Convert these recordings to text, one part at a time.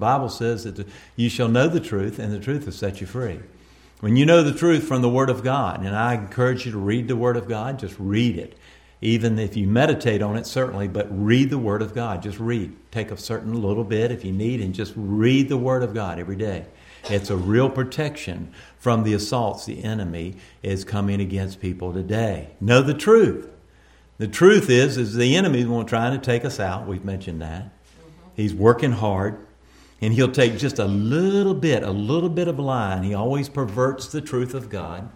Bible says that you shall know the truth, and the truth will set you free. When you know the truth from the Word of God, and I encourage you to read the Word of God, just read it. Even if you meditate on it, certainly, but read the Word of God. Just read. Take a certain little bit if you need, and just read the Word of God every day. It's a real protection from the assaults the enemy is coming against people today. Know the truth. The truth is, is the enemy is trying to take us out. We've mentioned that. Mm-hmm. He's working hard, and he'll take just a little bit, a little bit of a lie, and he always perverts the truth of God.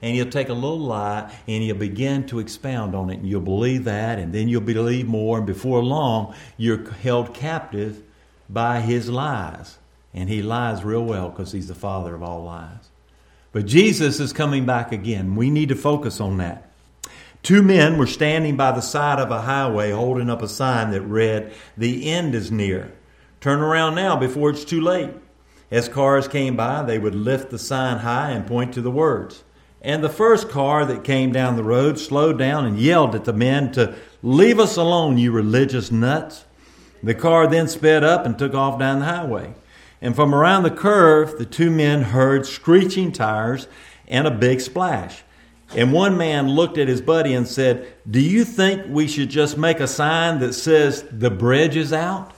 And he'll take a little lie and he'll begin to expound on it, and you'll believe that, and then you'll believe more, and before long, you're held captive by his lies. And he lies real well because he's the father of all lies. But Jesus is coming back again. We need to focus on that. Two men were standing by the side of a highway holding up a sign that read, The end is near. Turn around now before it's too late. As cars came by, they would lift the sign high and point to the words. And the first car that came down the road slowed down and yelled at the men to leave us alone, you religious nuts. The car then sped up and took off down the highway. And from around the curve, the two men heard screeching tires and a big splash. And one man looked at his buddy and said, Do you think we should just make a sign that says the bridge is out?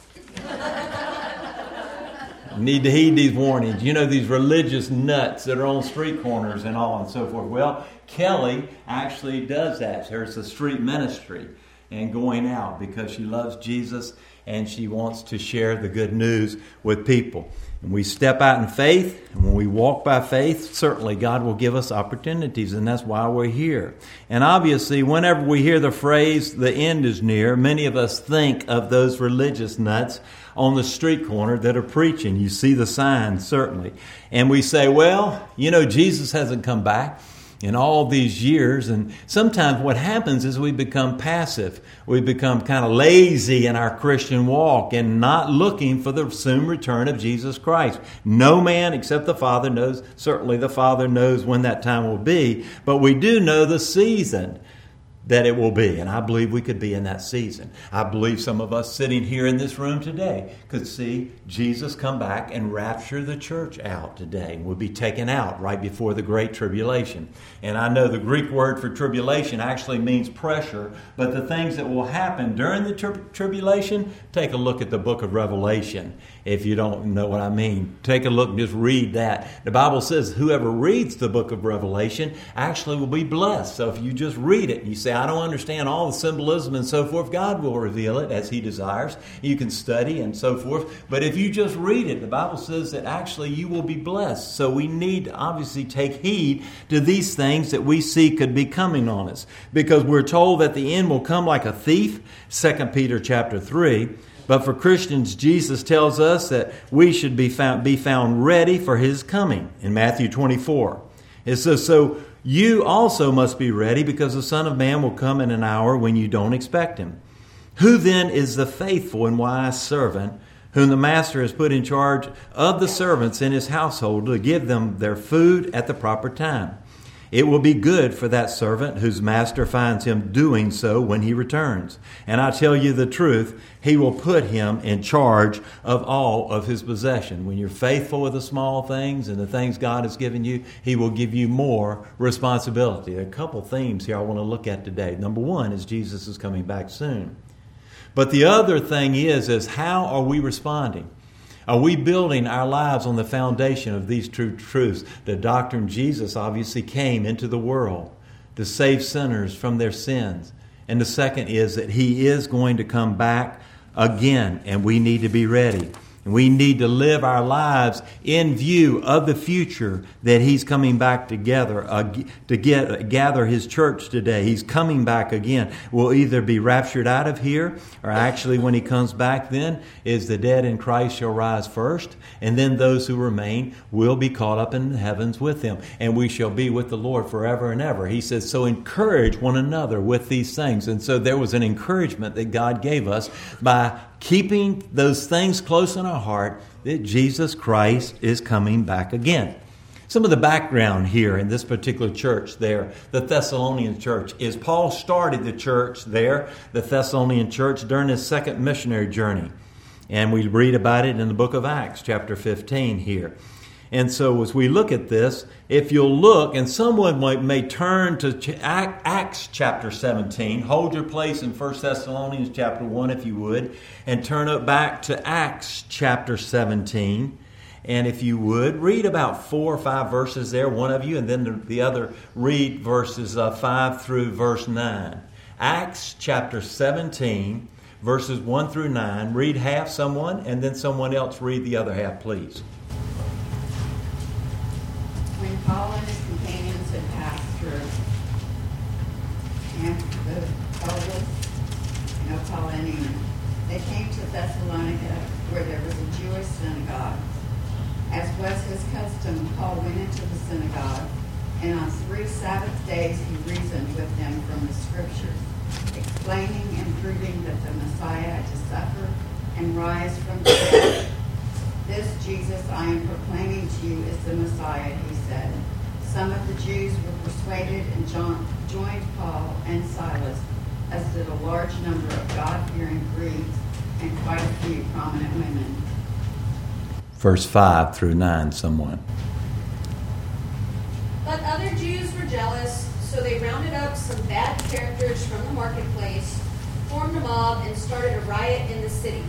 Need to heed these warnings. You know, these religious nuts that are on street corners and all and so forth. Well, Kelly actually does that. There's a street ministry and going out because she loves Jesus and she wants to share the good news with people. And we step out in faith, and when we walk by faith, certainly God will give us opportunities, and that's why we're here. And obviously, whenever we hear the phrase, the end is near, many of us think of those religious nuts on the street corner that are preaching. You see the signs, certainly. And we say, well, you know, Jesus hasn't come back in all these years. And sometimes what happens is we become passive. We become kind of lazy in our Christian walk and not looking for the soon return of Jesus Christ. No man except the Father knows, certainly the Father knows when that time will be, but we do know the season that it will be. And I believe we could be in that season. I believe some of us sitting here in this room today could see Jesus come back and rapture the church out today. We'll be taken out right before the Great Tribulation. And I know the Greek word for tribulation actually means pressure, but the things that will happen during the tri- tribulation, take a look at the book of Revelation if you don't know what I mean. Take a look just read that. The Bible says whoever reads the book of Revelation actually will be blessed. So if you just read it and you say, I don't understand all the symbolism and so forth, God will reveal it as He desires. You can study and so forth. But if you just read it, the Bible says that actually you will be blessed. So we need to obviously take heed to these things that we see could be coming on us. Because we're told that the end will come like a thief, 2 Peter chapter 3. But for Christians, Jesus tells us that we should be found, be found ready for his coming in Matthew 24. It says, So you also must be ready because the Son of Man will come in an hour when you don't expect him. Who then is the faithful and wise servant whom the master has put in charge of the servants in his household to give them their food at the proper time? It will be good for that servant whose master finds him doing so when he returns. And I tell you the truth, he will put him in charge of all of his possession. When you're faithful with the small things and the things God has given you, he will give you more responsibility. There are a couple themes here I want to look at today. Number one is Jesus is coming back soon. But the other thing is, is how are we responding? Are we building our lives on the foundation of these true truths? The doctrine Jesus obviously came into the world to save sinners from their sins. And the second is that he is going to come back again, and we need to be ready. We need to live our lives in view of the future that He's coming back together uh, to get, gather His church today. He's coming back again. We'll either be raptured out of here, or actually, when He comes back, then is the dead in Christ shall rise first, and then those who remain will be caught up in the heavens with Him, and we shall be with the Lord forever and ever. He says, so encourage one another with these things. And so there was an encouragement that God gave us by keeping those things close in our heart that Jesus Christ is coming back again. Some of the background here in this particular church there, the Thessalonian church, is Paul started the church there, the Thessalonian church, during his second missionary journey. And we read about it in the book of Acts, chapter 15 here. And so, as we look at this, if you'll look, and someone might, may turn to Acts chapter 17, hold your place in 1 Thessalonians chapter 1, if you would, and turn it back to Acts chapter 17. And if you would, read about four or five verses there, one of you, and then the other read verses uh, 5 through verse 9. Acts chapter 17, verses 1 through 9. Read half someone, and then someone else read the other half, please. Paul and his companions had passed through Amphipolis and Apollonia, they came to Thessalonica, where there was a Jewish synagogue. As was his custom, Paul went into the synagogue, and on three Sabbath days he reasoned with them from the Scriptures, explaining and proving that the Messiah had to suffer and rise from the dead. This Jesus I am proclaiming to you is the Messiah, said. Some of the Jews were persuaded and joined Paul and Silas, as did a large number of God-fearing Greeks and quite a few prominent women verse 5 through 9, someone. But other Jews were jealous, so they rounded up some bad characters from the marketplace, formed a mob, and started a riot in the city.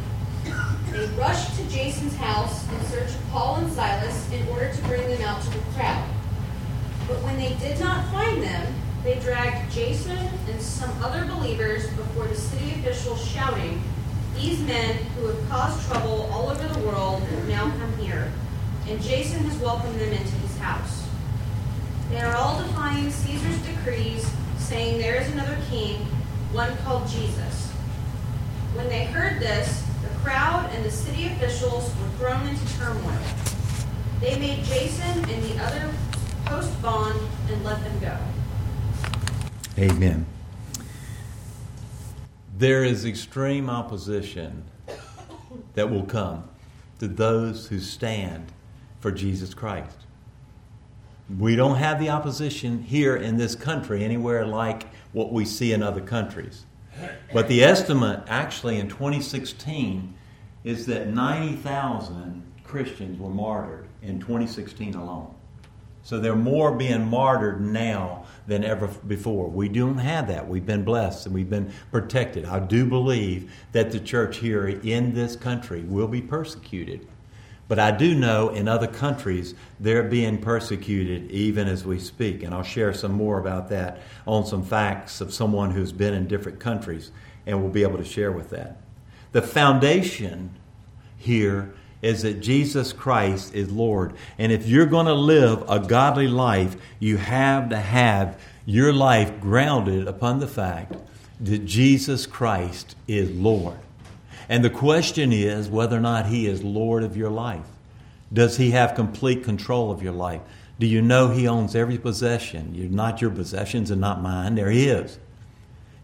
They rushed to Jason's house in search of Paul and Silas in order to bring them out to the crowd. But when they did not find them, they dragged Jason and some other believers before the city officials, shouting, these men who have caused trouble all over the world have now come here, and Jason has welcomed them into his house. They are all defying Caesar's decrees, saying there is another king, one called Jesus. When they heard this, crowd and the city officials were thrown into turmoil. They made Jason and the other post bond and let them go. Amen there is extreme opposition that will come to those who stand for Jesus Christ. We don't have the opposition here in this country anywhere like what we see in other countries. But the estimate actually in 2016 is that 90,000 Christians were martyred in 2016 alone. So they're more being martyred now than ever before. We don't have that. We've been blessed and we've been protected. I do believe that the church here in this country will be persecuted. But I do know in other countries they're being persecuted even as we speak. And I'll share some more about that on some facts of someone who's been in different countries and we'll be able to share with that. The foundation here is that Jesus Christ is Lord. And if you're going to live a godly life, you have to have your life grounded upon the fact that Jesus Christ is Lord. And the question is whether or not He is Lord of your life. Does He have complete control of your life? Do you know He owns every possession? You're not your possessions and not mine, they're His.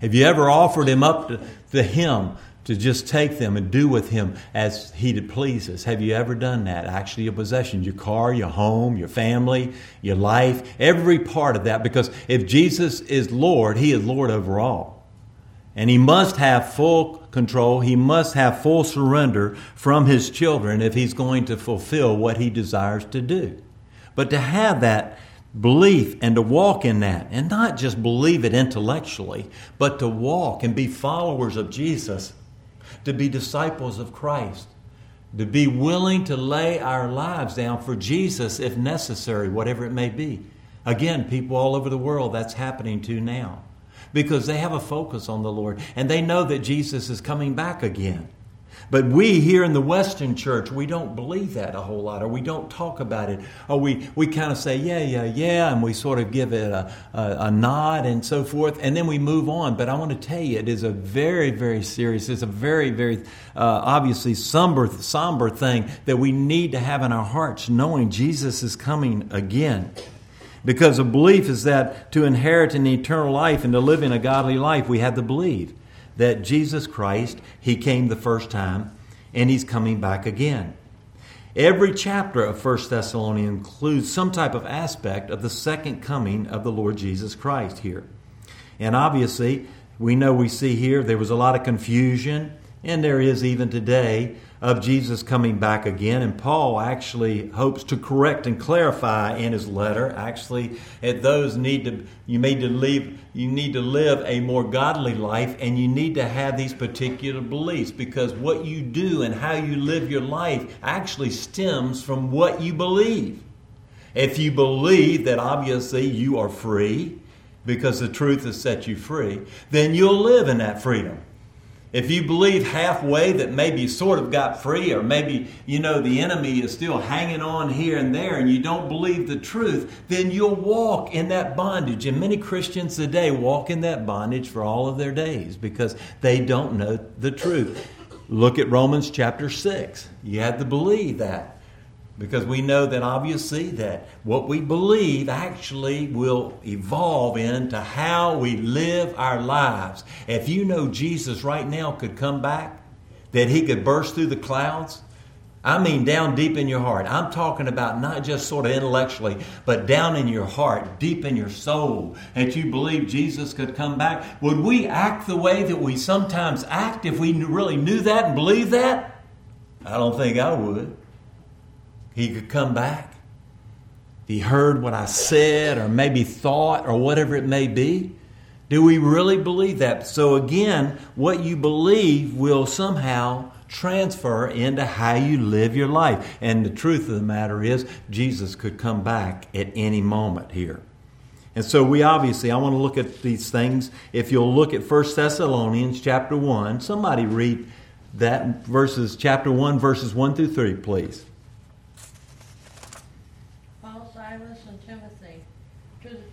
Have you ever offered Him up to, to Him to just take them and do with him as he pleases. Have you ever done that? Actually, your possessions, your car, your home, your family, your life, every part of that. Because if Jesus is Lord, he is Lord over all. And he must have full control. He must have full surrender from his children if he's going to fulfill what he desires to do. But to have that belief and to walk in that, and not just believe it intellectually, but to walk and be followers of Jesus to be disciples of Christ, to be willing to lay our lives down for Jesus if necessary, whatever it may be. Again, people all over the world, that's happening to now because they have a focus on the Lord and they know that Jesus is coming back again. But we here in the Western church, we don't believe that a whole lot, or we don't talk about it, or we, we kind of say, yeah, yeah, yeah, and we sort of give it a, a, a nod and so forth, and then we move on. But I want to tell you, it is a very, very serious, it's a very, very uh, obviously somber, somber thing that we need to have in our hearts, knowing Jesus is coming again. Because a belief is that to inherit an eternal life and to live in a godly life, we have to believe that Jesus Christ, He came the first time and He's coming back again. Every chapter of 1 Thessalonians includes some type of aspect of the second coming of the Lord Jesus Christ here. And obviously, we know we see here there was a lot of confusion And there is even today of Jesus coming back again. And Paul actually hopes to correct and clarify in his letter. Actually, that those need to you need to live you need to live a more godly life, and you need to have these particular beliefs because what you do and how you live your life actually stems from what you believe. If you believe that obviously you are free because the truth has set you free, then you'll live in that freedom. If you believe halfway that maybe you sort of got free, or maybe you know the enemy is still hanging on here and there, and you don't believe the truth, then you'll walk in that bondage. And many Christians today walk in that bondage for all of their days because they don't know the truth. Look at Romans chapter 6. You have to believe that because we know that obviously that what we believe actually will evolve into how we live our lives. If you know jesus right now could come back that he could burst through the clouds i mean down deep in your heart. I'm talking about not just sort of intellectually but down in your heart deep in your soul that you believe jesus could come back. Would we act the way that we sometimes act if we really knew that and believed that? I don't think i would he could come back. He heard what I said, or maybe thought, or whatever it may be. Do we really believe that? So, again, what you believe will somehow transfer into how you live your life. And the truth of the matter is, Jesus could come back at any moment here. And so we obviously, I want to look at these things. If you'll look at 1 Thessalonians chapter 1, somebody read that verses, chapter 1, verses 1 through 3, please.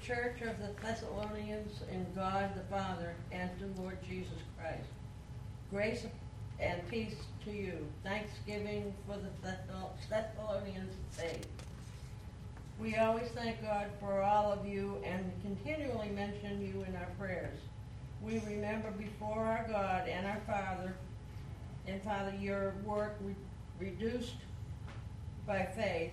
church of the Thessalonians in God the Father and to Lord Jesus Christ. Grace and peace to you. Thanksgiving for the Thessalonians' faith. We always thank God for all of you and continually mention you in our prayers. We remember before our God and our Father, and Father, your work re- reduced by faith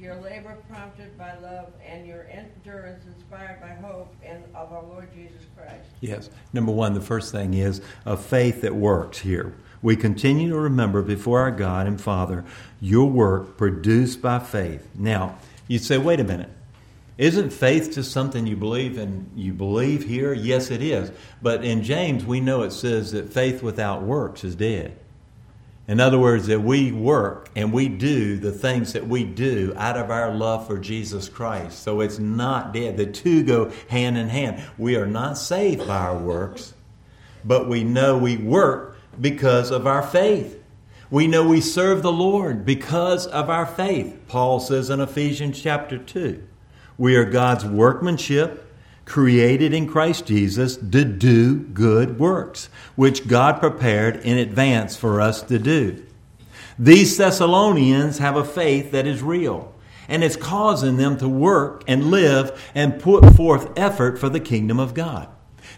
your labor prompted by love, and your endurance inspired by hope and of our Lord Jesus Christ. Yes. Number one, the first thing is a faith that works here. We continue to remember before our God and Father your work produced by faith. Now, you say, wait a minute. Isn't faith just something you believe and you believe here? Yes, it is. But in James, we know it says that faith without works is dead. In other words, that we work and we do the things that we do out of our love for Jesus Christ. So it's not dead. The two go hand in hand. We are not saved by our works, but we know we work because of our faith. We know we serve the Lord because of our faith. Paul says in Ephesians chapter 2 we are God's workmanship created in Christ Jesus to do good works, which God prepared in advance for us to do. These Thessalonians have a faith that is real, and it's causing them to work and live and put forth effort for the kingdom of God.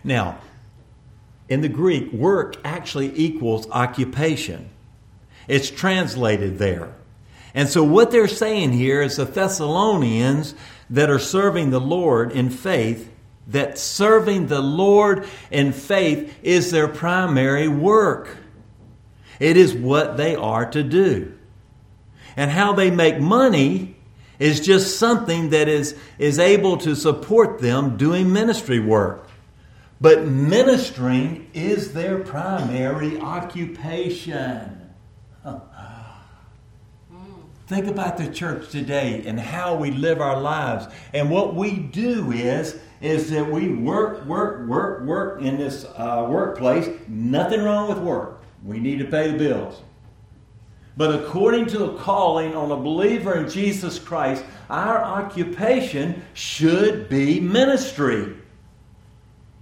Now, in the Greek, work actually equals occupation. It's translated there. And so, what they're saying here is the Thessalonians that are serving the Lord in faith that serving the Lord in faith is their primary work. It is what they are to do. And how they make money is just something that is, is able to support them doing ministry work. But ministering is their primary occupation. Think about the church today and how we live our lives. And what we do is is that we work, work, work, work in this uh, workplace. Nothing wrong with work. We need to pay the bills. But according to the calling on a believer in Jesus Christ, our occupation should be ministry.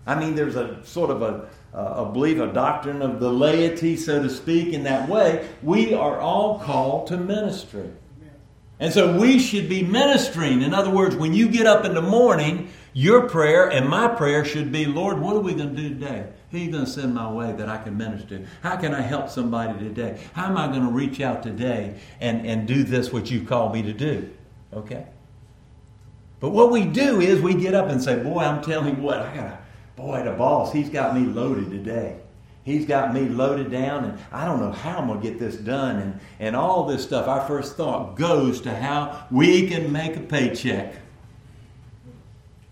I mean, there's a sort of a, a belief, a doctrine of the laity, so to speak, in that way. We are all called to ministry. And so we should be ministering. In other words, when you get up in the morning, your prayer and my prayer should be, Lord, what are we going to do today? Who are you going to send my way that I can minister? How can I help somebody today? How am I going to reach out today and, and do this what you've called me to do? Okay? But what we do is we get up and say, Boy, I'm telling you what, I got a boy, the boss, he's got me loaded today. He's got me loaded down, and I don't know how I'm going to get this done. And, and all this stuff, our first thought goes to how we can make a paycheck.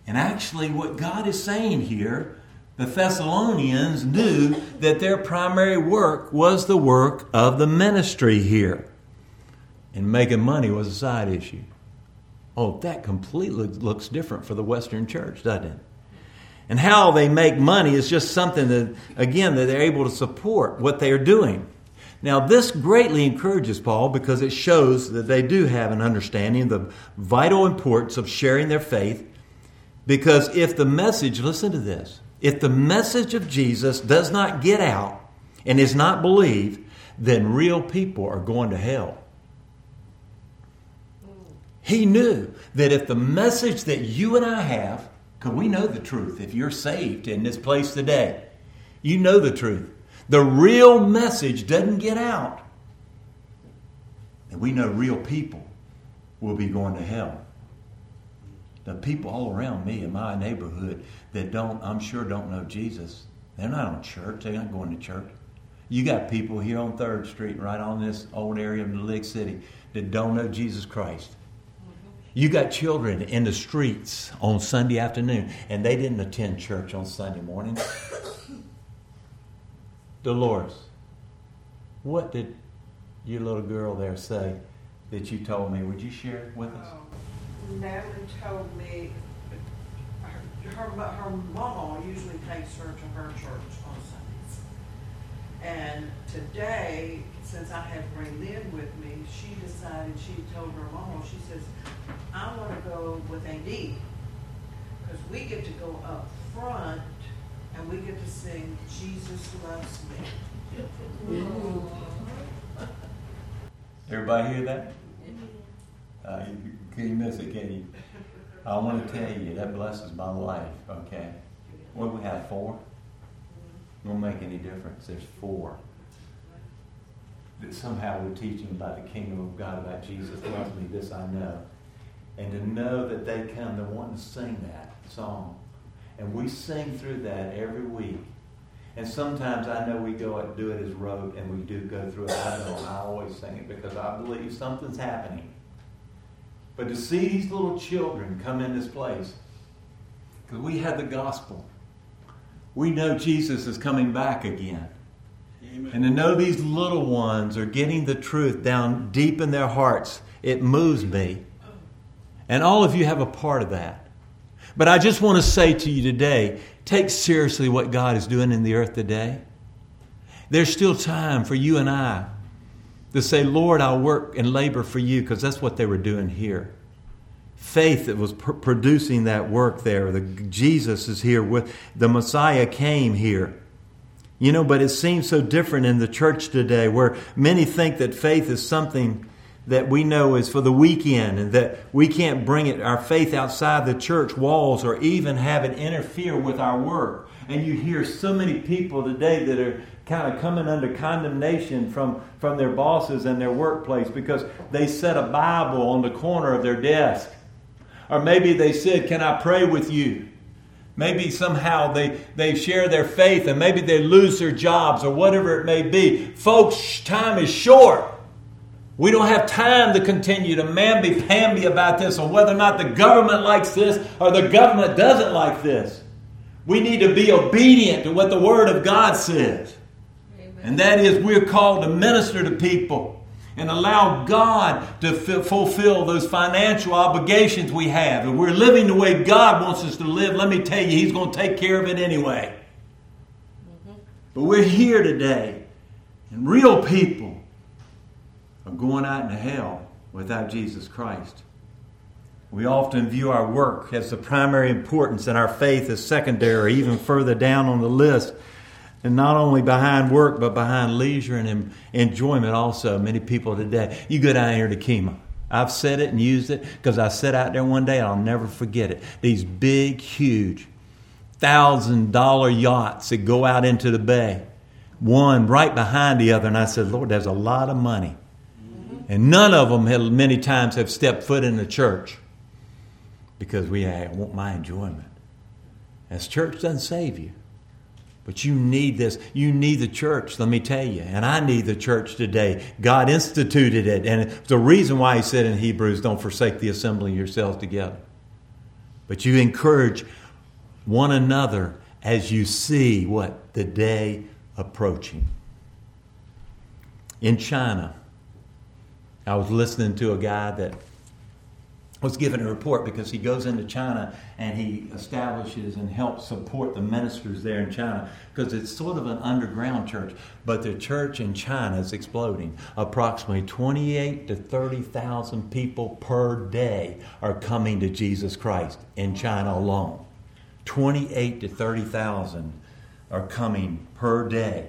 And actually, what God is saying here, the Thessalonians knew that their primary work was the work of the ministry here. And making money was a side issue. Oh, that completely looks different for the Western church, doesn't it? And how they make money is just something that, again, that they're able to support what they are doing. Now, this greatly encourages Paul because it shows that they do have an understanding of the vital importance of sharing their faith. Because if the message, listen to this, if the message of Jesus does not get out and is not believed, then real people are going to hell. He knew that if the message that you and I have, because we know the truth, if you're saved in this place today, you know the truth. The real message doesn't get out. And we know real people will be going to hell. The people all around me in my neighborhood that don't, I'm sure, don't know Jesus, they're not on church. They're not going to church. You got people here on 3rd Street, right on this old area of the League City, that don't know Jesus Christ. You got children in the streets on Sunday afternoon, and they didn't attend church on Sunday morning. Dolores, what did your little girl there say that you told me? Would you share it with us? Oh, Um, Natalie told me her, her, her mama usually takes her to her church on Sundays. And today, since I had Lynn with me, she decided, she told her mama, she says, I want to go with AD because we get to go up front and we get to sing Jesus Loves Me. Everybody hear that? Uh, you, miss it, can you? I want to tell you, that blesses my life, okay? What we have, four? Won't make any difference. There's four. That somehow we're teaching about the kingdom of God, about Jesus loves me, this I know. And to know that they come, they're wanting to sing that song. And we sing through that every week. And sometimes I know we go and do it as rote and we do go through it. I don't. I always sing it because I believe something's happening. But to see these little children come in this place, because we have the gospel. We know Jesus is coming back again. Amen. And to know these little ones are getting the truth down deep in their hearts, it moves me. And all of you have a part of that. But I just want to say to you today take seriously what God is doing in the earth today. There's still time for you and I to say, Lord, I'll work and labor for you, because that's what they were doing here. Faith that was pr- producing that work there. The, Jesus is here with the Messiah came here. You know, but it seems so different in the church today where many think that faith is something that we know is for the weekend and that we can't bring it, our faith outside the church walls or even have it interfere with our work. And you hear so many people today that are kind of coming under condemnation from, from their bosses and their workplace because they set a Bible on the corner of their desk. Or maybe they said, Can I pray with you? Maybe somehow they, they share their faith and maybe they lose their jobs or whatever it may be. Folks, time is short. We don't have time to continue to mamby-pamby about this or whether or not the government likes this or the government doesn't like this. We need to be obedient to what the Word of God says. And that is, we're called to minister to people and allow God to f- fulfill those financial obligations we have. If we're living the way God wants us to live, let me tell you, He's going to take care of it anyway. Mm-hmm. But we're here today, and real people are going out into hell without Jesus Christ. We often view our work as the primary importance and our faith as secondary, even further down on the list. And not only behind work, but behind leisure and enjoyment also. Many people today. You go down here to Kemah. I've said it and used it because I sat out there one day and I'll never forget it. These big, huge, thousand dollar yachts that go out into the bay, one right behind the other. And I said, Lord, there's a lot of money and none of them have, many times have stepped foot in the church because we want my enjoyment. As church doesn't save you. But you need this. You need the church, let me tell you. And I need the church today. God instituted it. And the reason why He said in Hebrews, don't forsake the assembling yourselves together. But you encourage one another as you see what? The day approaching. In China, I was listening to a guy that was given a report because he goes into China and he establishes and helps support the ministers there in China because it's sort of an underground church. But the church in China is exploding. Approximately 28 to 30,000 people per day are coming to Jesus Christ in China alone. 28 to 30,000 are coming per day.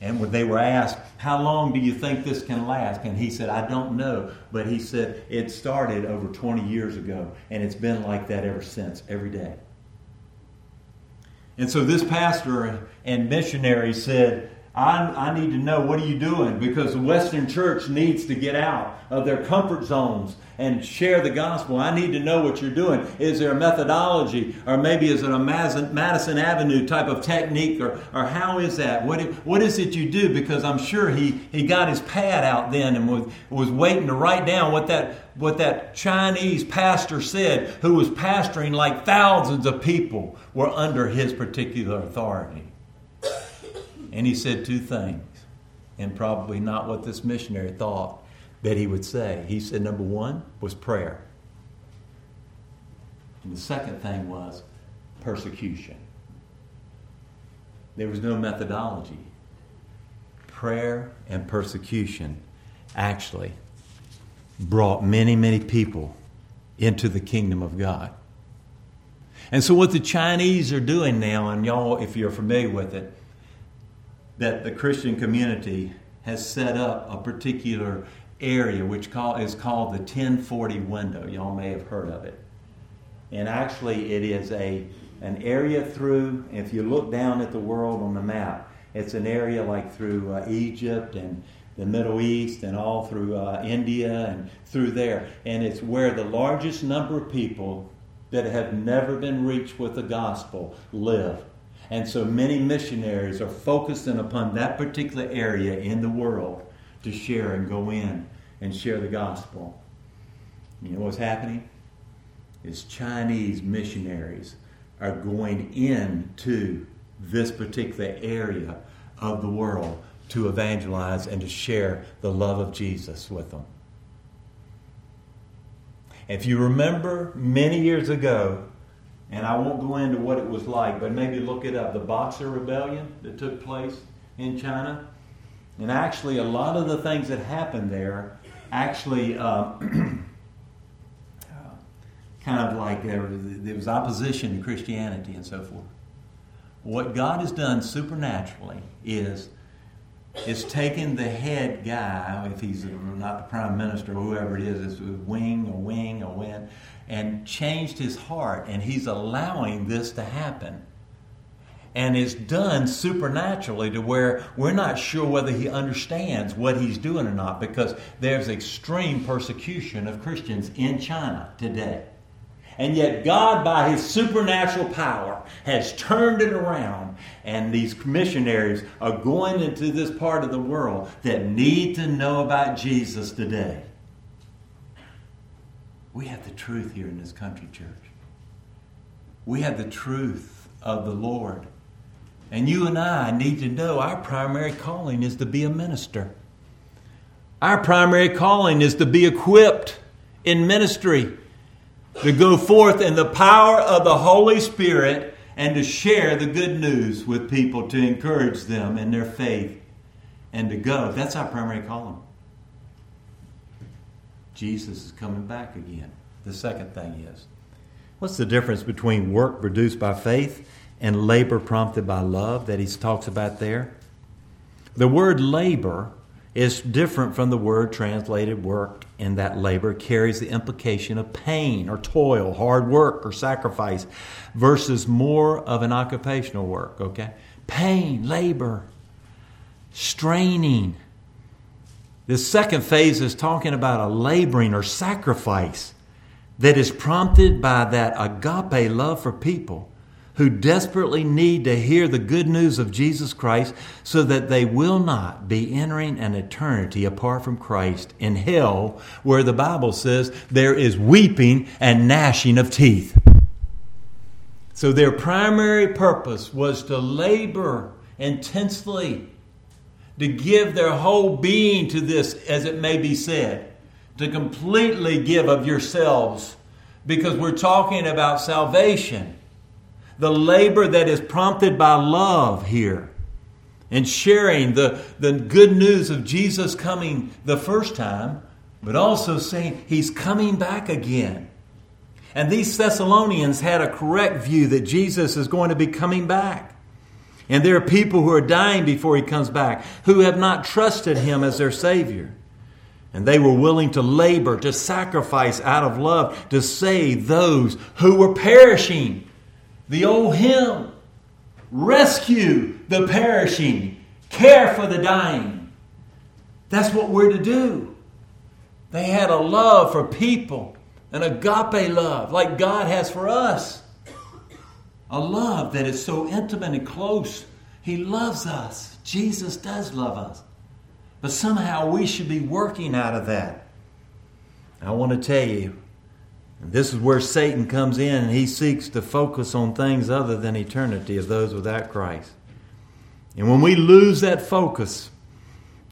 And when they were asked, How long do you think this can last? And he said, I don't know. But he said, It started over 20 years ago, and it's been like that ever since, every day. And so this pastor and missionary said, I, I need to know what are you doing because the Western church needs to get out of their comfort zones and share the gospel. I need to know what you're doing. Is there a methodology, or maybe is it a Madison Avenue type of technique, or, or how is that? What, what is it you do? Because I'm sure he, he got his pad out then and was, was waiting to write down what that, what that Chinese pastor said, who was pastoring like thousands of people were under his particular authority. And he said two things, and probably not what this missionary thought that he would say. He said, number one was prayer. And the second thing was persecution. There was no methodology. Prayer and persecution actually brought many, many people into the kingdom of God. And so, what the Chinese are doing now, and y'all, if you're familiar with it, that the Christian community has set up a particular area which call, is called the 1040 window. Y'all may have heard of it. And actually, it is a, an area through, if you look down at the world on the map, it's an area like through uh, Egypt and the Middle East and all through uh, India and through there. And it's where the largest number of people that have never been reached with the gospel live. And so many missionaries are focusing upon that particular area in the world to share and go in and share the gospel. You know what's happening? Is Chinese missionaries are going into this particular area of the world to evangelize and to share the love of Jesus with them. If you remember many years ago, and I won't go into what it was like, but maybe look it up. The Boxer Rebellion that took place in China. And actually, a lot of the things that happened there actually uh, kind of like there was, there was opposition to Christianity and so forth. What God has done supernaturally is is taking the head guy, if he's not the prime minister or whoever it is, it's a wing a wing a win, and changed his heart, and he's allowing this to happen. And it's done supernaturally to where we're not sure whether he understands what he's doing or not because there's extreme persecution of Christians in China today. And yet, God, by His supernatural power, has turned it around, and these missionaries are going into this part of the world that need to know about Jesus today. We have the truth here in this country, church. We have the truth of the Lord. And you and I need to know our primary calling is to be a minister. Our primary calling is to be equipped in ministry, to go forth in the power of the Holy Spirit and to share the good news with people, to encourage them in their faith and to go. That's our primary calling. Jesus is coming back again. The second thing is what's the difference between work produced by faith and labor prompted by love that he talks about there? The word labor is different from the word translated work, in that labor carries the implication of pain or toil, hard work or sacrifice, versus more of an occupational work, okay? Pain, labor, straining, the second phase is talking about a laboring or sacrifice that is prompted by that agape love for people who desperately need to hear the good news of Jesus Christ so that they will not be entering an eternity apart from Christ in hell, where the Bible says there is weeping and gnashing of teeth. So their primary purpose was to labor intensely, to give their whole being to this, as it may be said, to completely give of yourselves, because we're talking about salvation the labor that is prompted by love here and sharing the, the good news of Jesus coming the first time, but also saying he's coming back again. And these Thessalonians had a correct view that Jesus is going to be coming back. And there are people who are dying before he comes back who have not trusted him as their Savior. And they were willing to labor, to sacrifice out of love, to save those who were perishing the old hymn rescue the perishing, care for the dying. That's what we're to do. They had a love for people, an agape love, like God has for us. A love that is so intimate and close. He loves us. Jesus does love us. But somehow we should be working out of that. I want to tell you, this is where Satan comes in and he seeks to focus on things other than eternity of those without Christ. And when we lose that focus,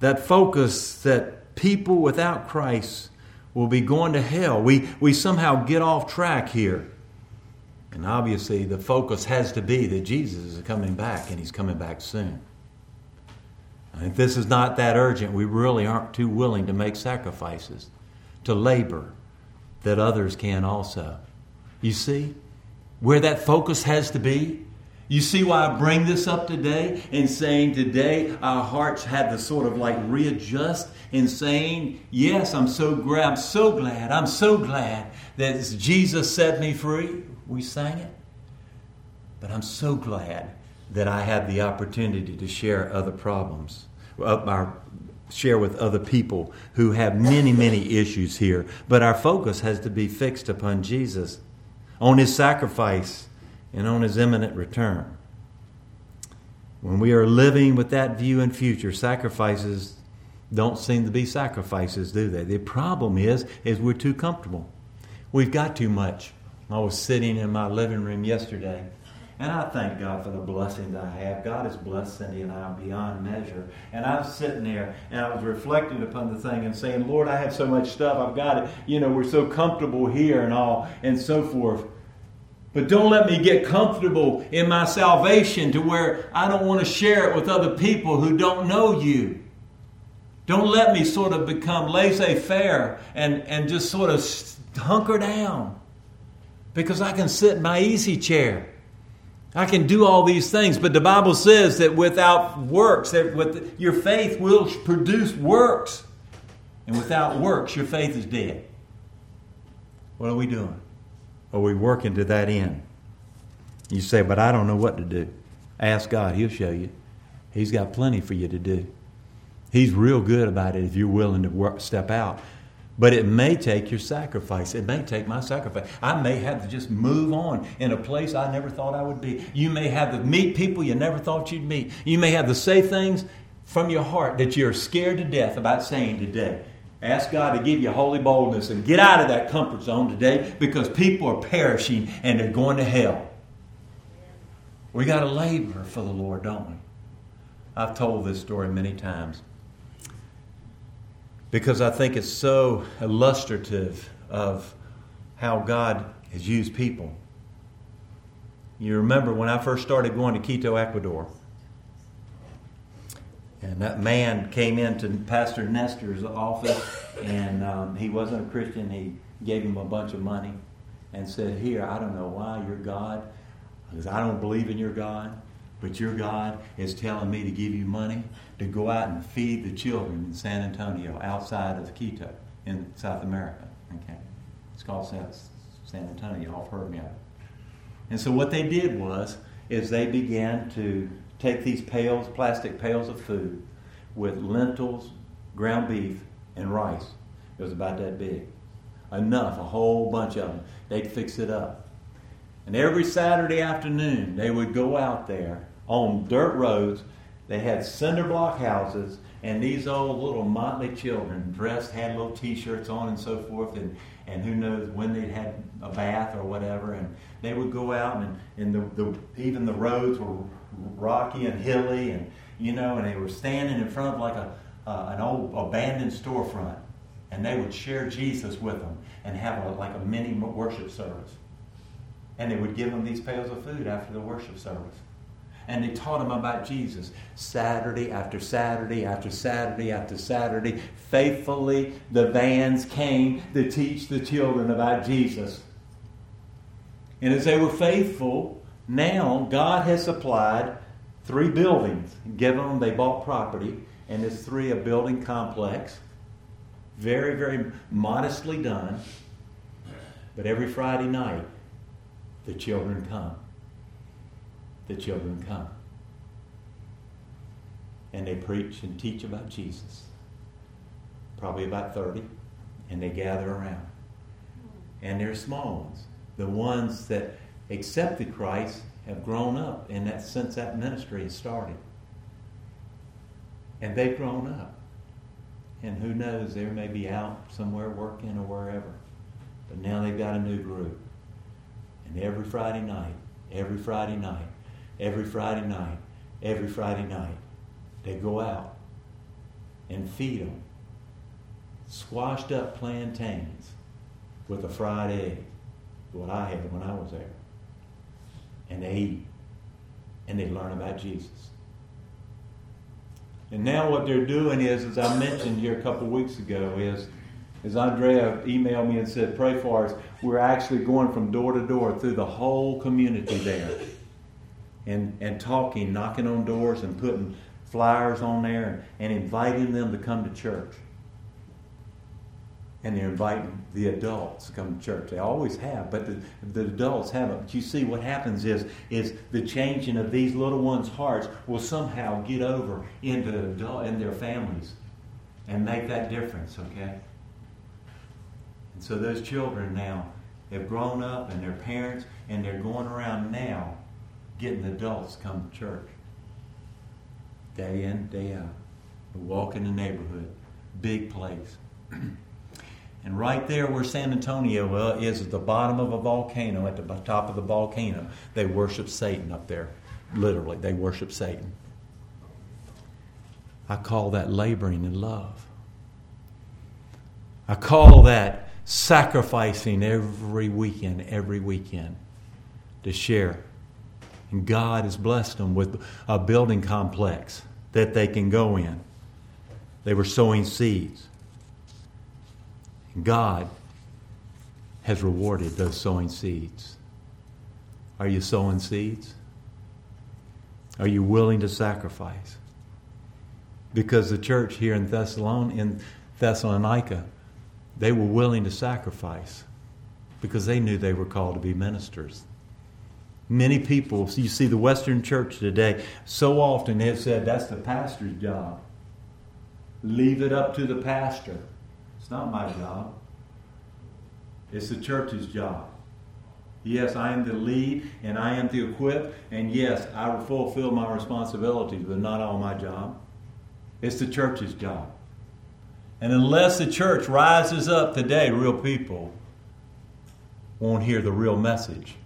that focus that people without Christ will be going to hell, we, we somehow get off track here. And obviously, the focus has to be that Jesus is coming back and he's coming back soon. And if this is not that urgent, we really aren't too willing to make sacrifices, to labor, that others can also. You see where that focus has to be? You see why I bring this up today and saying today our hearts had to sort of like readjust in saying, Yes, I'm so glad, I'm so glad, I'm so glad that Jesus set me free. We sang it. But I'm so glad that I had the opportunity to share other problems, uh, our share with other people who have many, many issues here. But our focus has to be fixed upon Jesus, on his sacrifice, and on his imminent return. When we are living with that view in future, sacrifices don't seem to be sacrifices, do they? The problem is, is we're too comfortable. We've got too much. I was sitting in my living room yesterday and I thank God for the blessings I have. God has blessed Cindy and I beyond measure. And I was sitting there and I was reflecting upon the thing and saying, Lord, I have so much stuff. I've got it. You know, we're so comfortable here and all and so forth. But don't let me get comfortable in my salvation to where I don't want to share it with other people who don't know you. Don't let me sort of become laissez faire and, and just sort of hunker down because I can sit in my easy chair I can do all these things, but the Bible says that without works, that with your faith will produce works. And without works, your faith is dead. What are we doing? Are we working to that end? You say, but I don't know what to do. Ask God, He'll show you. He's got plenty for you to do. He's real good about it if you're willing to work, step out. But it may take your sacrifice. It may take my sacrifice. I may have to just move on in a place I never thought I would be. You may have to meet people you never thought you'd meet. You may have to say things from your heart that you're scared to death about saying today. Ask God to give you holy boldness and get out of that comfort zone today because people are perishing and they're going to hell. We got to labor for the Lord, don't we? I've told this story many times because I think it's so illustrative of how God has used people. You remember when I first started going to Quito, Ecuador, and that man came into Pastor Nestor's office, and um, he wasn't a Christian. He gave him a bunch of money and said, Here, I don't know why you're God, because I don't believe in your God. But your God is telling me to give you money to go out and feed the children in San Antonio, outside of Quito, in South America. Okay, it's called San Antonio off Hermia. And so what they did was, is they began to take these pails, plastic pails of food, with lentils, ground beef, and rice. It was about that big. Enough, a whole bunch of them. They'd fix it up And every Saturday afternoon, they would go out there on dirt roads. They had cinder block houses, and these old little motley children dressed, had little T-shirts on and so forth, and, and who knows when they'd had a bath or whatever. And they would go out, and, and the, the, even the roads were rocky and hilly, and you know, and they were standing in front of like a uh, an old abandoned storefront, and they would share Jesus with them and have a, like a mini worship service. And they would give them these pails of food after the worship service. And they taught them about Jesus Saturday after Saturday after Saturday after Saturday. Faithfully, the vans came to teach the children about Jesus. And as they were faithful, now God has supplied three buildings, given them, they bought property, and it's three a building complex. Very, very modestly done. But every Friday night, the children come. The children come. And they preach and teach about Jesus. Probably about 30. And they gather around. And they're small ones. The ones that accepted Christ have grown up in that since that ministry has started. And they've grown up. And who knows, they may be out somewhere working or wherever. But now they've got a new group. And every Friday night, every Friday night, every Friday night, every Friday night, they go out and feed them squashed up plantains with a fried egg, what I had when I was there. And they eat and they learn about Jesus. And now what they're doing is, as I mentioned here a couple weeks ago, is as Andrea emailed me and said, pray for us, we're actually going from door to door through the whole community there and, and talking, knocking on doors and putting flyers on there and, and inviting them to come to church and they're inviting the adults to come to church. They always have, but the, the adults haven't. But you see, what happens is is the changing of these little ones' hearts will somehow get over into adult in their families and make that difference. Okay. And so those children now have grown up, and their parents, and they're going around now getting adults come to church day in, day out. We Walk in the neighborhood, big place. And right there where San Antonio is at the bottom of a volcano, at the top of the volcano, they worship Satan up there. Literally, they worship Satan. I call that laboring in love. I call that sacrificing every weekend, every weekend to share. And God has blessed them with a building complex that they can go in. They were sowing seeds. God has rewarded those sowing seeds. Are you sowing seeds? Are you willing to sacrifice? Because the church here in Thessalon in Thessalonica, they were willing to sacrifice because they knew they were called to be ministers. Many people, you see the Western church today, so often have said that's the pastor's job. Leave it up to the pastor. It's not my job. It's the church's job. Yes, I am the lead and I am to equip, and yes, I will fulfill my responsibilities, but not all my job. It's the church's job. And unless the church rises up today, real people won't hear the real message,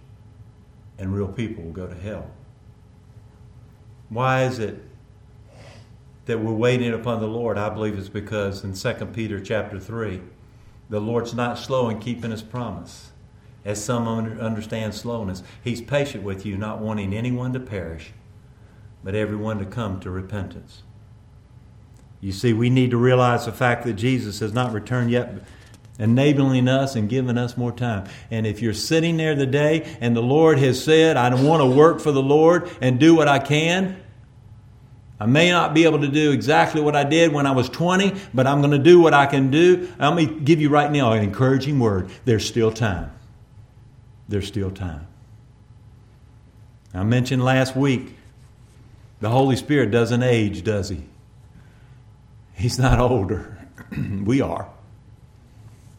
and real people will go to hell. Why is it that we're waiting upon the Lord, I believe it's because in 2 Peter chapter 3, the Lord's not slow in keeping his promise, as some understand slowness. He's patient with you, not wanting anyone to perish, but everyone to come to repentance. You see, we need to realize the fact that Jesus has not returned yet, enabling us and giving us more time. And if you're sitting there today and the Lord has said, I want to work for the Lord and do what I can, I may not be able to do exactly what I did when I was 20, but I'm going to do what I can do. Let me give you right now an encouraging word. There's still time. There's still time. I mentioned last week the Holy Spirit doesn't age, does he? He's not older. we are.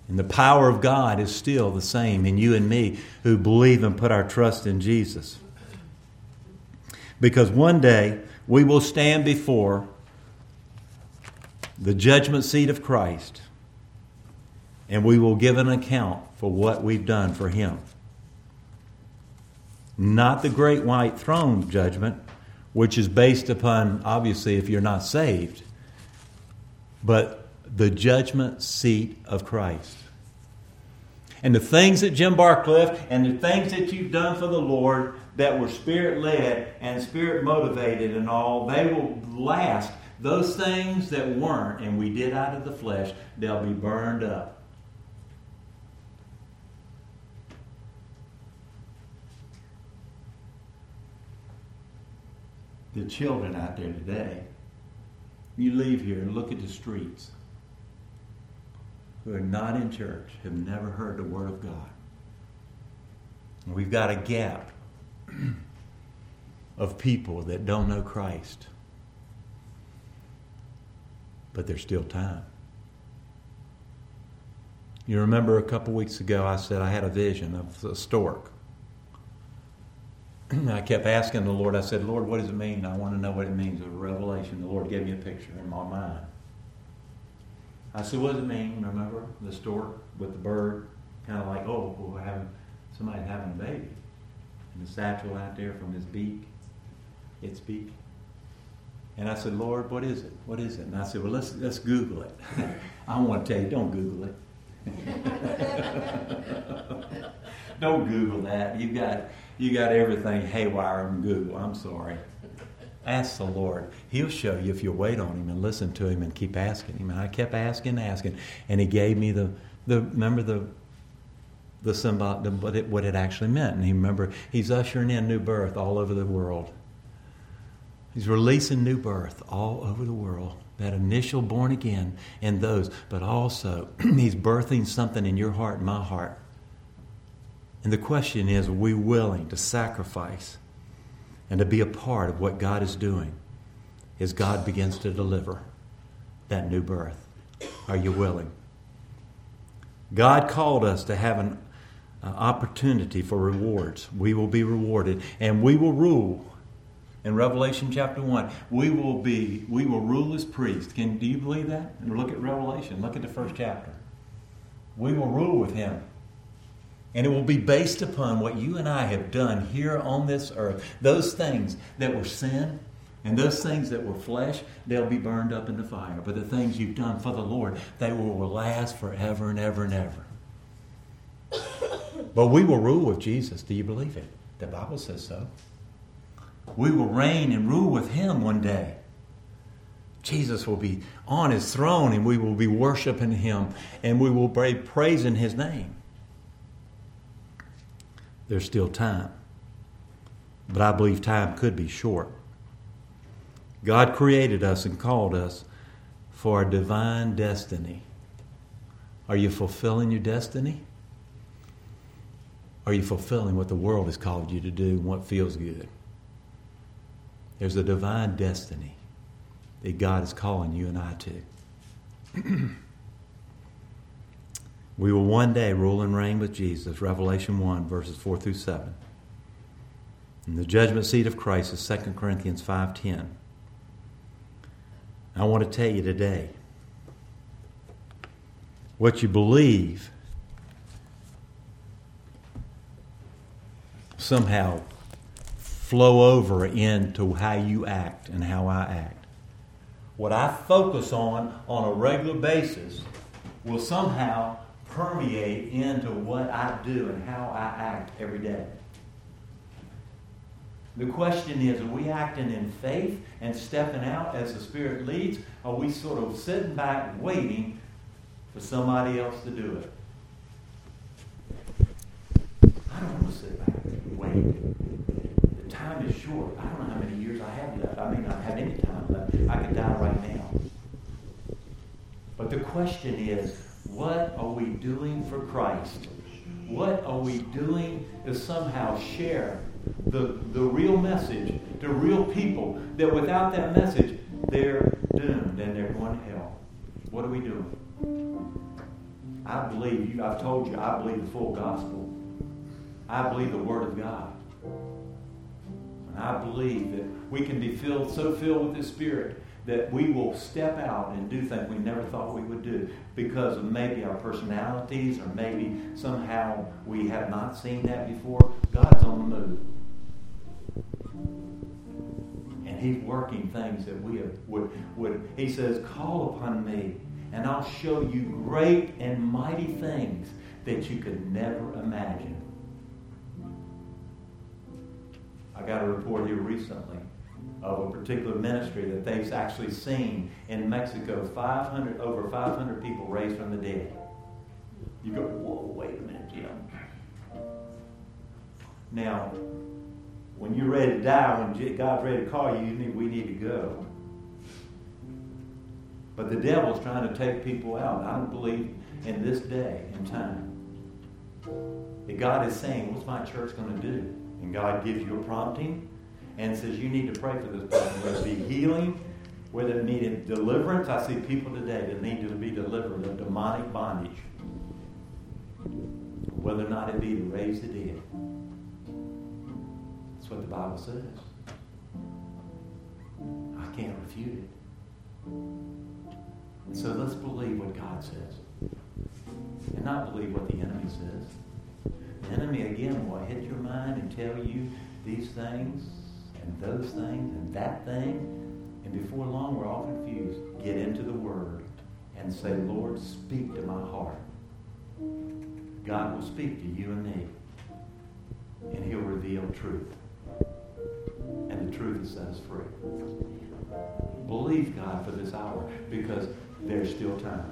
And the power of God is still the same in you and me who believe and put our trust in Jesus. Because one day we will stand before the judgment seat of Christ and we will give an account for what we've done for Him. Not the great white throne judgment, which is based upon, obviously, if you're not saved, but the judgment seat of Christ. And the things that Jim Barcliff and the things that you've done for the Lord that were spirit led and spirit motivated and all, they will last. Those things that weren't and we did out of the flesh, they'll be burned up. The children out there today, you leave here and look at the streets who are not in church, have never heard the Word of God. And we've got a gap of people that don't know Christ. But there's still time. You remember a couple weeks ago I said I had a vision of a stork. I kept asking the Lord, I said, Lord, what does it mean? I want to know what it means. A revelation. The Lord gave me a picture in my mind. I said, what does it mean? Remember the stork with the bird? Kind of like, oh, we're having, somebody's having a baby. And the satchel out there from his beak, its beak. And I said, Lord, what is it? What is it? And I said, well, let's, let's Google it. I want to tell you, don't Google it. don't Google that. You've got, you got everything haywire and Google. I'm sorry. Ask the Lord. He'll show you if you wait on Him and listen to Him and keep asking Him. And I kept asking, asking, and He gave me the the remember the the symbol, the, what it what it actually meant. And He remember He's ushering in new birth all over the world. He's releasing new birth all over the world. That initial born again in those, but also He's birthing something in your heart and my heart. And the question is, are we willing to sacrifice? and to be a part of what God is doing as God begins to deliver that new birth. Are you willing? God called us to have an uh, opportunity for rewards. We will be rewarded and we will rule. In Revelation chapter 1, we will be we will rule as priests. Can do you believe that? Look at Revelation. Look at the first chapter. We will rule with him. And it will be based upon what you and I have done here on this earth. Those things that were sin and those things that were flesh, they'll be burned up in the fire. But the things you've done for the Lord, they will last forever and ever and ever. But we will rule with Jesus. Do you believe it? The Bible says so. We will reign and rule with Him one day. Jesus will be on His throne and we will be worshiping Him and we will be praising His name there's still time. But I believe time could be short. God created us and called us for a divine destiny. Are you fulfilling your destiny? Are you fulfilling what the world has called you to do and what feels good? There's a divine destiny that God is calling you and I to. We will one day rule and reign with Jesus, Revelation 1, verses 4 through 7. And the judgment seat of Christ is 2 Corinthians 5.10. I want to tell you today, what you believe somehow flow over into how you act and how I act. What I focus on on a regular basis will somehow permeate into what I do and how I act every day. The question is, are we acting in faith and stepping out as the Spirit leads? Or are we sort of sitting back waiting for somebody else to do it? I don't want to sit back and wait. The time is short. I don't know how many years I have left. I may not have any time left. I could die right now. But the question is, what are we doing for Christ? What are we doing to somehow share the, the real message to real people that without that message, they're doomed and they're going to hell? What are we doing? I believe you. I've told you, I believe the full gospel. I believe the Word of God. And I believe that we can be filled, so filled with the Spirit that we will step out and do things we never thought we would do because of maybe our personalities or maybe somehow we have not seen that before. God's on the move. And He's working things that we have, would, would. He says, Call upon me, and I'll show you great and mighty things that you could never imagine. I got a report here recently of a particular ministry that they've actually seen in Mexico 500 over 500 people raised from the dead. You go, whoa, wait a minute, Jim. Now, when you're ready to die, when God's ready to call you, you need, we need to go. But the devil's trying to take people out. I don't believe in this day and time that God is saying, what's my church going to do? And God gives you a prompting and says you need to pray for this person, whether it be healing, whether it needed deliverance. I see people today that need to be delivered of demonic bondage, whether or not it be to raise the dead. That's what the Bible says. I can't refute it. So let's believe what God says and not believe what the enemy says. The enemy, again, will hit your mind and tell you these things and those things and that thing. And before long, we're all confused. Get into the Word and say, Lord, speak to my heart. God will speak to you and me. And He'll reveal truth. And the truth will set us free. Believe God for this hour because there's still time.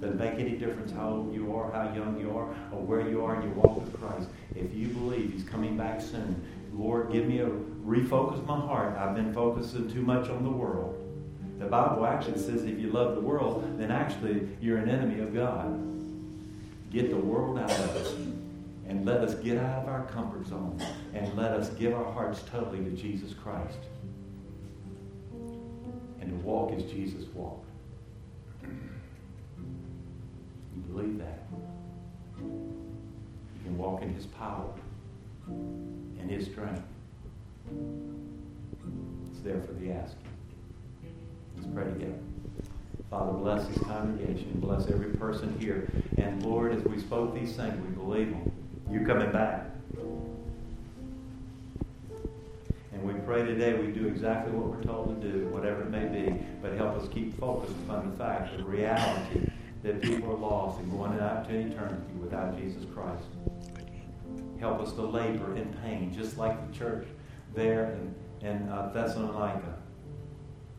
Doesn't make any difference how old you are, how young you are, or where you are in your walk with Christ. If you believe He's coming back soon, Lord, give me a refocus my heart. I've been focusing too much on the world. The Bible actually says if you love the world, then actually you're an enemy of God. Get the world out of us and let us get out of our comfort zone and let us give our hearts totally to Jesus Christ and to walk as Jesus walked. You believe that? You can walk in his power and his strength. It's there for the asking. Let's pray together. Father, bless this congregation. Bless every person here. And Lord, as we spoke these things, we believe them. You're coming back. And we pray today we do exactly what we're told to do, whatever it may be, but help us keep focused on the fact, the reality that people are lost and going out to eternity without Jesus Christ. Help us to labor in pain, just like the church there in, in uh, Thessalonica.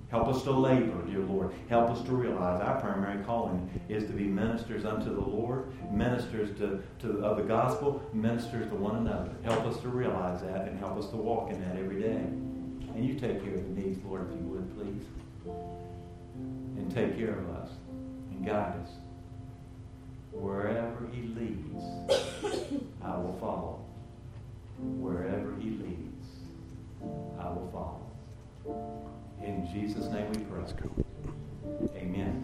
Help us to labor, dear Lord. Help us to realize our primary calling is to be ministers unto the Lord, ministers to, to, of the gospel, ministers to one another. Help us to realize that and help us to walk in that every day. And you take care of the needs, Lord, if you would, please. And take care of us and guide us. Wherever He leads, I will follow. Wherever He leads, I will follow. In Jesus' name we pray. Amen.